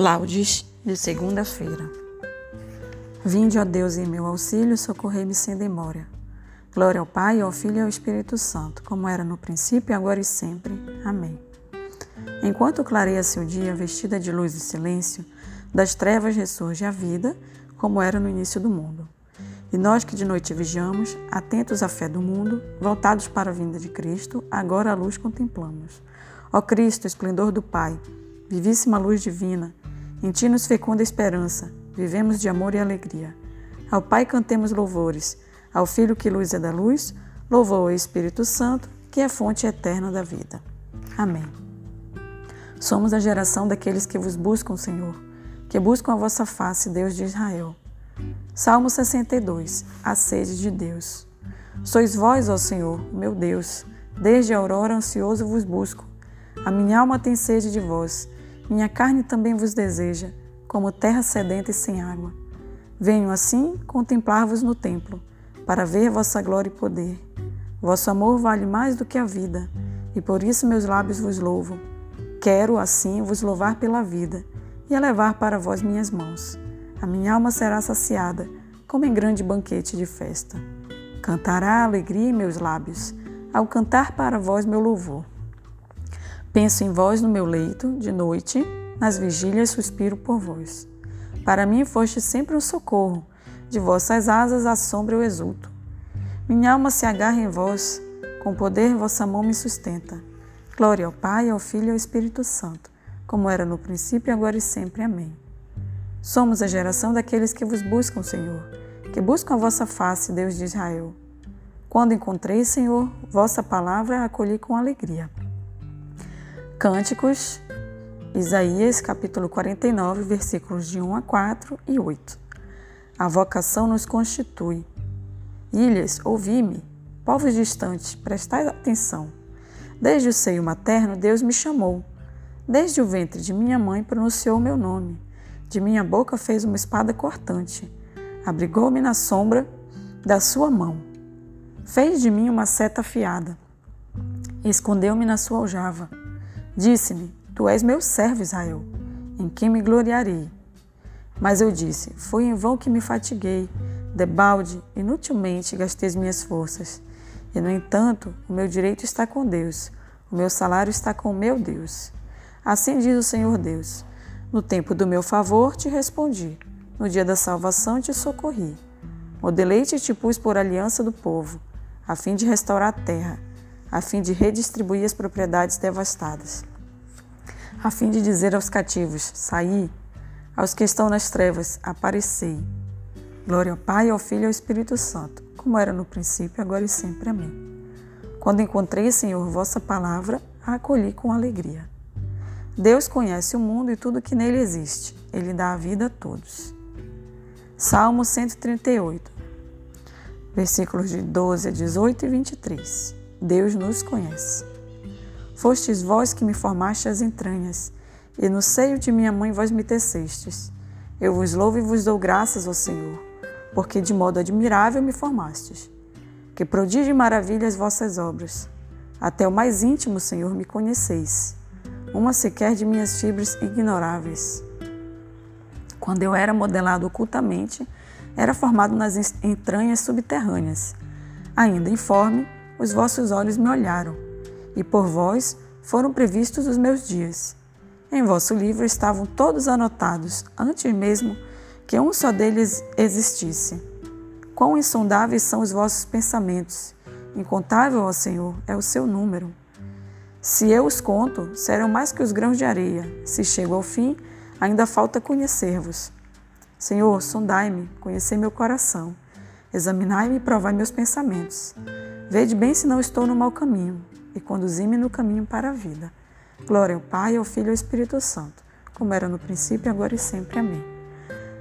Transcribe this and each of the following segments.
Laudes de segunda-feira. Vinde, ó Deus, em meu auxílio, socorrei-me sem demora. Glória ao Pai, ao Filho e ao Espírito Santo, como era no princípio, agora e sempre. Amém. Enquanto clareia-se o dia, vestida de luz e silêncio, das trevas ressurge a vida, como era no início do mundo. E nós que de noite vigiamos, atentos à fé do mundo, voltados para a vinda de Cristo, agora a luz contemplamos. Ó Cristo, esplendor do Pai, vivíssima luz divina, em ti nos fecunda esperança, vivemos de amor e alegria. Ao Pai cantemos louvores, ao Filho que luz é da luz, louvou o Espírito Santo, que é fonte eterna da vida. Amém. Somos a geração daqueles que vos buscam, Senhor, que buscam a vossa face, Deus de Israel. Salmo 62. A sede de Deus. Sois vós, ó Senhor, meu Deus, desde a aurora ansioso vos busco. A minha alma tem sede de vós minha carne também vos deseja, como terra sedenta e sem água. Venho assim contemplar-vos no templo, para ver vossa glória e poder. Vosso amor vale mais do que a vida, e por isso meus lábios vos louvo. Quero, assim, vos louvar pela vida e elevar para vós minhas mãos. A minha alma será saciada, como em grande banquete de festa. Cantará alegria em meus lábios, ao cantar para vós meu louvor. Penso em vós no meu leito, de noite, nas vigílias suspiro por vós. Para mim foste sempre um socorro, de vossas asas à sombra eu exulto. Minha alma se agarra em vós, com poder vossa mão me sustenta. Glória ao Pai, ao Filho e ao Espírito Santo, como era no princípio, agora e sempre. Amém. Somos a geração daqueles que vos buscam, Senhor, que buscam a vossa face, Deus de Israel. Quando encontrei, Senhor, vossa palavra, acolhi com alegria. Cânticos, Isaías capítulo 49, versículos de 1 a 4 e 8. A vocação nos constitui. Ilhas, ouvi-me, povos distantes, prestai atenção. Desde o seio materno, Deus me chamou. Desde o ventre de minha mãe, pronunciou meu nome. De minha boca fez uma espada cortante. Abrigou-me na sombra da sua mão. Fez de mim uma seta afiada. Escondeu-me na sua aljava Disse-me: Tu és meu servo, Israel, em quem me gloriarei. Mas eu disse: Foi em vão que me fatiguei, debalde, inutilmente gastei as minhas forças. E, no entanto, o meu direito está com Deus, o meu salário está com o meu Deus. Assim diz o Senhor Deus: No tempo do meu favor te respondi, no dia da salvação te socorri. O deleite te pus por aliança do povo, a fim de restaurar a terra a fim de redistribuir as propriedades devastadas, a fim de dizer aos cativos: Saí, aos que estão nas trevas, aparecei. Glória ao Pai, ao Filho e ao Espírito Santo, como era no princípio, agora e sempre. Amém. Quando encontrei, Senhor, vossa palavra, a acolhi com alegria. Deus conhece o mundo e tudo que nele existe. Ele dá a vida a todos. Salmo 138, versículos de 12 a 18 e 23. Deus nos conhece. Fostes vós que me formaste as entranhas, e no seio de minha mãe vós me tecestes. Eu vos louvo e vos dou graças, ó Senhor, porque de modo admirável me formastes. Que prodígio e maravilhas vossas obras. Até o mais íntimo, Senhor, me conheceis. Uma sequer de minhas fibras ignoráveis. Quando eu era modelado ocultamente, era formado nas entranhas subterrâneas. Ainda informe, os vossos olhos me olharam, e por vós foram previstos os meus dias. Em vosso livro estavam todos anotados, antes mesmo que um só deles existisse. Quão insondáveis são os vossos pensamentos! Incontável, ó Senhor, é o seu número. Se eu os conto, serão mais que os grãos de areia. Se chego ao fim, ainda falta conhecer-vos. Senhor, sondai-me, conhecei meu coração. Examinai-me e provai meus pensamentos. Vede bem se não estou no mau caminho e conduzi-me no caminho para a vida. Glória ao Pai, ao Filho e ao Espírito Santo, como era no princípio, agora e sempre. Amém.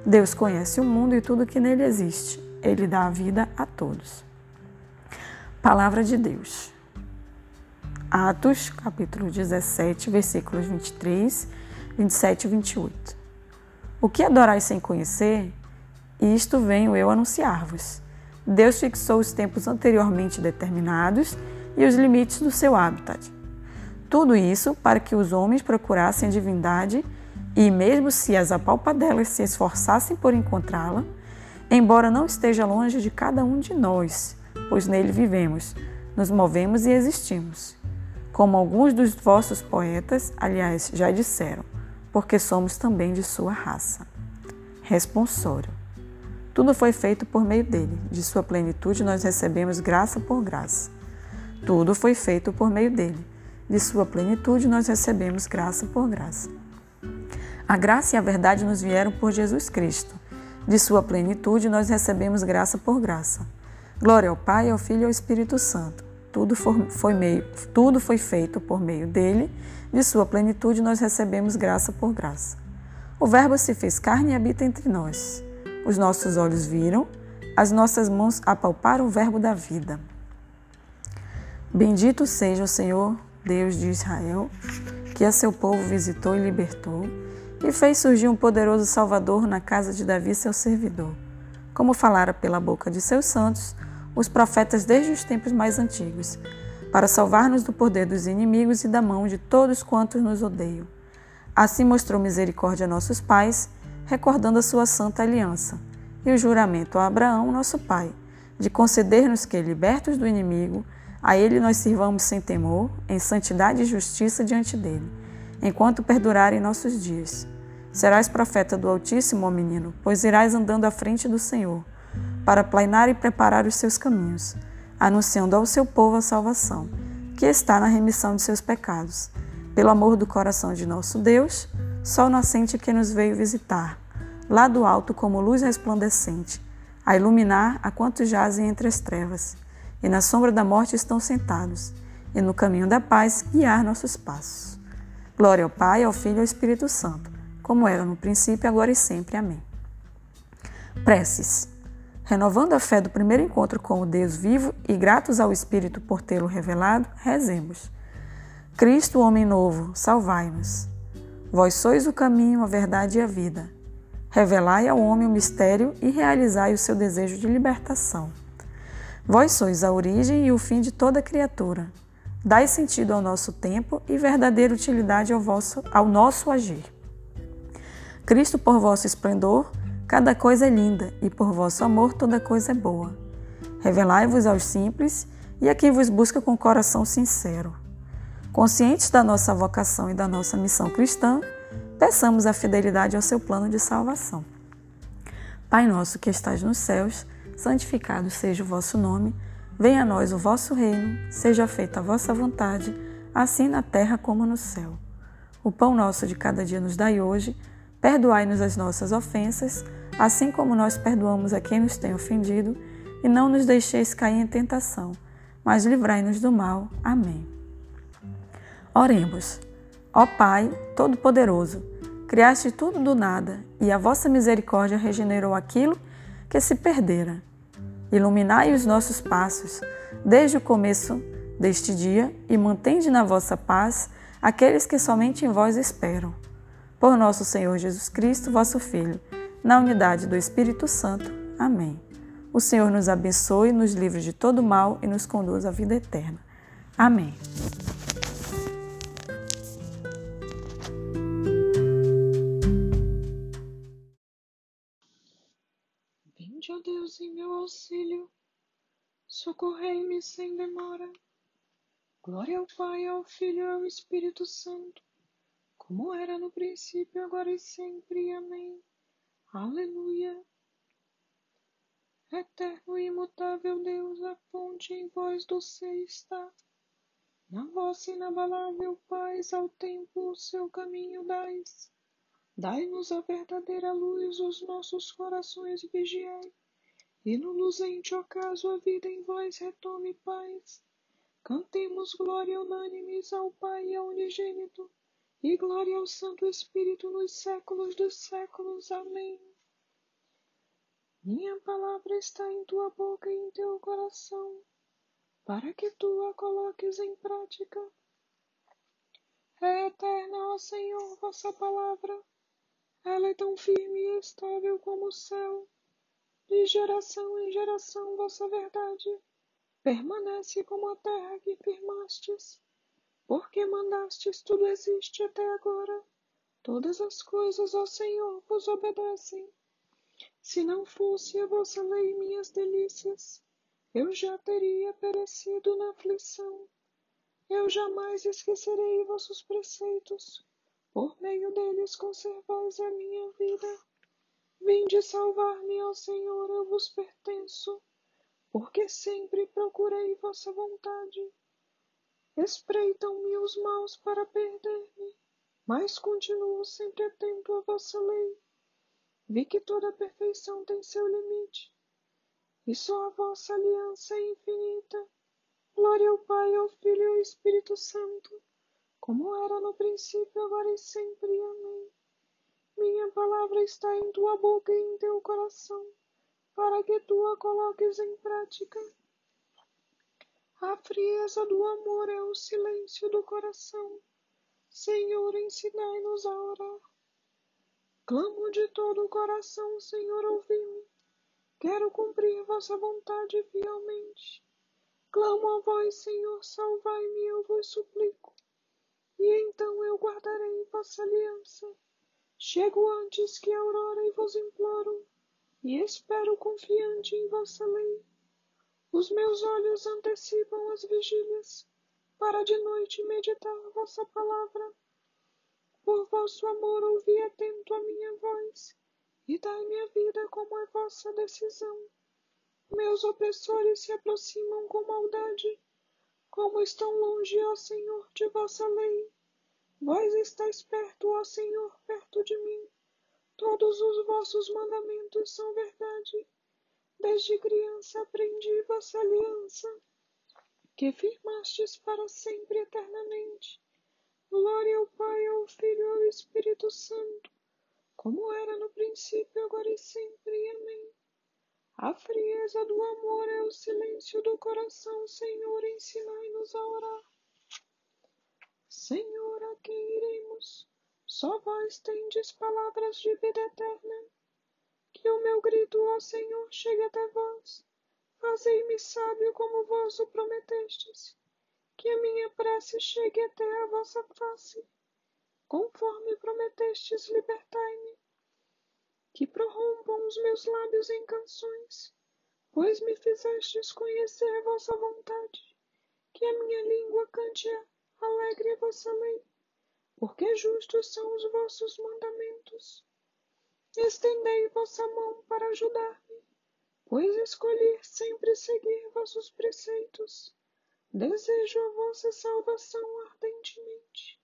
Deus conhece o mundo e tudo que nele existe. Ele dá a vida a todos. Palavra de Deus. Atos, capítulo 17, versículos 23, 27 e 28. O que adorais sem conhecer, isto venho eu anunciar-vos Deus fixou os tempos anteriormente determinados e os limites do seu habitat. Tudo isso para que os homens procurassem a divindade E mesmo se as apalpadelas se esforçassem por encontrá-la, embora não esteja longe de cada um de nós, pois nele vivemos, nos movemos e existimos. Como alguns dos vossos poetas, aliás, já disseram, porque somos também de sua raça. Responsório. Tudo foi feito por meio dele, de sua plenitude nós recebemos graça por graça. Tudo foi feito por meio dele, de sua plenitude nós recebemos graça por graça. A graça e a verdade nos vieram por Jesus Cristo. De sua plenitude nós recebemos graça por graça. Glória ao Pai, ao Filho e ao Espírito Santo. Tudo foi, meio, tudo foi feito por meio dele, de sua plenitude nós recebemos graça por graça. O Verbo se fez carne e habita entre nós. Os nossos olhos viram, as nossas mãos apalparam o Verbo da vida. Bendito seja o Senhor, Deus de Israel, que a seu povo visitou e libertou e fez surgir um poderoso Salvador na casa de Davi, seu servidor, como falara pela boca de seus santos os profetas desde os tempos mais antigos, para salvar-nos do poder dos inimigos e da mão de todos quantos nos odeiam. Assim mostrou misericórdia a nossos pais, recordando a sua santa aliança, e o juramento a Abraão, nosso pai, de conceder-nos que, libertos do inimigo, a ele nós sirvamos sem temor, em santidade e justiça diante dele enquanto perdurarem nossos dias. Serás profeta do Altíssimo, ó menino, pois irás andando à frente do Senhor, para planear e preparar os seus caminhos, anunciando ao seu povo a salvação, que está na remissão de seus pecados, pelo amor do coração de nosso Deus, sol nascente que nos veio visitar, lá do alto como luz resplandecente, a iluminar a quantos jazem entre as trevas, e na sombra da morte estão sentados, e no caminho da paz guiar nossos passos. Glória ao Pai, ao Filho e ao Espírito Santo, como era no princípio, agora e sempre. Amém. Preces. Renovando a fé do primeiro encontro com o Deus vivo e gratos ao Espírito por tê-lo revelado, rezemos. Cristo, homem novo, salvai-nos. Vós sois o caminho, a verdade e a vida. Revelai ao homem o mistério e realizai o seu desejo de libertação. Vós sois a origem e o fim de toda criatura. Dai sentido ao nosso tempo e verdadeira utilidade ao, vosso, ao nosso agir. Cristo, por vosso esplendor, cada coisa é linda, e por vosso amor toda coisa é boa. Revelai-vos aos simples e a quem vos busca com coração sincero. Conscientes da nossa vocação e da nossa missão cristã, peçamos a fidelidade ao seu plano de salvação. Pai nosso que estás nos céus, santificado seja o vosso nome. Venha a nós o vosso reino, seja feita a vossa vontade, assim na terra como no céu. O pão nosso de cada dia nos dai hoje, perdoai-nos as nossas ofensas, assim como nós perdoamos a quem nos tem ofendido, e não nos deixeis cair em tentação, mas livrai-nos do mal. Amém. Oremos. Ó Pai Todo-Poderoso, criaste tudo do nada, e a vossa misericórdia regenerou aquilo que se perdera Iluminai os nossos passos desde o começo deste dia e mantende na vossa paz aqueles que somente em vós esperam. Por nosso Senhor Jesus Cristo, vosso Filho, na unidade do Espírito Santo. Amém. O Senhor nos abençoe, nos livre de todo mal e nos conduz à vida eterna. Amém. Socorrei-me sem demora. Glória ao Pai, ao Filho e ao Espírito Santo, como era no princípio, agora e sempre. Amém. Aleluia. Eterno e imutável Deus, a ponte em vós do ser está. Na vossa inabalável paz, ao tempo o seu caminho dais. Dai-nos a verdadeira luz, os nossos corações vigiai e no luzente ocaso a vida em vós retome paz. Cantemos glória unânimes ao Pai e unigênito, e glória ao Santo Espírito nos séculos dos séculos. Amém. Minha palavra está em tua boca e em teu coração, para que tu a coloques em prática. É eterna, ó Senhor, vossa palavra. Ela é tão firme e estável como o céu de geração em geração vossa verdade permanece como a terra que firmastes, porque mandastes tudo existe até agora, Todas as coisas, ó Senhor, vos obedecem. Se não fosse a vossa lei minhas delícias, eu já teria perecido na aflição. Eu jamais esquecerei vossos preceitos. Por meio deles conservais a minha vida. Vinde salvar-me, ó Senhor, eu vos pertenço, porque sempre procurei vossa vontade. Espreitam-me os maus para perder-me mas continuo sempre atento à vossa lei. Vi que toda perfeição tem seu limite, e só a vossa aliança é infinita. Glória ao Pai, ao Filho e ao Espírito Santo, como era no princípio, agora e sempre. Amém. Minha palavra está em tua boca e em teu coração, para que tu a coloques em prática. A frieza do amor é o silêncio do coração Senhor, ensinai-nos a orar. Clamo de todo o coração, Senhor, ouvi-me. Quero cumprir vossa vontade fielmente. Clamo a vós, Senhor, salvai-me, eu vos suplico. E então eu guardarei vossa aliança. Chego antes que a aurora e vos imploro, e espero confiante em vossa lei. Os meus olhos antecipam as vigílias para de noite meditar vossa palavra. Por vosso amor ouvi atento a minha voz, e dai-me a vida como é vossa decisão. Meus opressores se aproximam com maldade, como estão longe, ó Senhor, de vossa lei. Vós estáis perto, ó Senhor, perto de mim. Todos os vossos mandamentos são verdade. Desde criança aprendi vossa aliança que firmastes para sempre eternamente. Glória ao Pai, ao Filho e ao Espírito Santo, como era no princípio, agora e sempre. Amém. A frieza do amor é o silêncio do coração, Senhor, ensinai-nos a orar. Senhor, a quem iremos? Só vós tendes palavras de vida eterna. Que o meu grito, ó Senhor, chegue até vós. Fazei-me sábio como vós o prometestes, que a minha prece chegue até a vossa face. Conforme prometestes, libertai-me. Que prorrompam os meus lábios em canções, pois me fizestes conhecer vossa vontade. Que a minha língua cante alegre a vossa lei, porque justos são os vossos mandamentos. Estendei vossa mão para ajudar-me pois escolhi sempre seguir vossos preceitos. Desejo a vossa salvação ardentemente,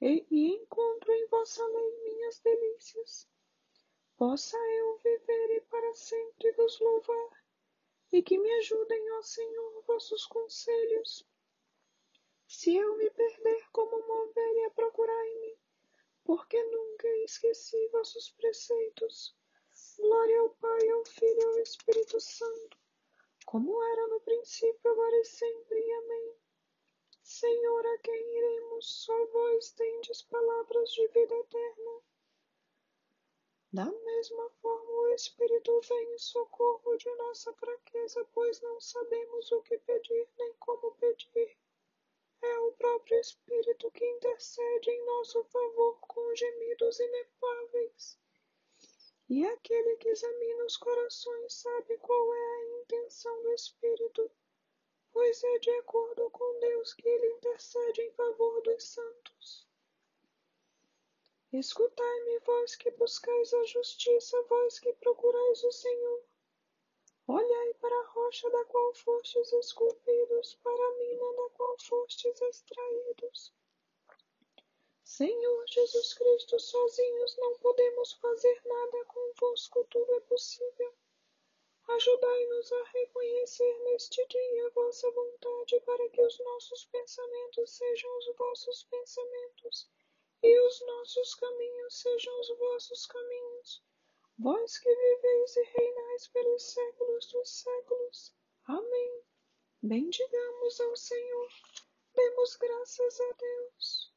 e, e encontro em vossa lei minhas delícias. Possa eu viver e para sempre vos louvar, e que me ajudem, ó Senhor, vossos conselhos. Se eu me perder como uma ovelha, procurai-me, porque nunca esqueci vossos preceitos. Glória ao Pai, ao Filho e ao Espírito Santo, como era no princípio, agora e sempre. Amém. Senhor, a quem iremos? Só vós tendes palavras de vida eterna. Da mesma forma, o Espírito vem em socorro de nossa fraqueza, pois não sabemos o que pedir nem como pedir. É o próprio Espírito que intercede em nosso favor com gemidos inefáveis. E aquele que examina os corações sabe qual é a intenção do Espírito, pois é de acordo com Deus que ele intercede em favor dos santos. Escutai-me, vós que buscais a justiça, vós que procurais o Senhor. Olhai para a rocha da qual fostes esculpidos, para a mina da qual fostes extraídos. Senhor Jesus Cristo, sozinhos não podemos fazer nada, convosco tudo é possível. Ajudai-nos a reconhecer neste dia a vossa vontade, para que os nossos pensamentos sejam os vossos pensamentos e os nossos caminhos sejam os vossos caminhos. Vós que viveis e reinais pelos séculos dos séculos. Amém. Bendigamos ao Senhor. Demos graças a Deus.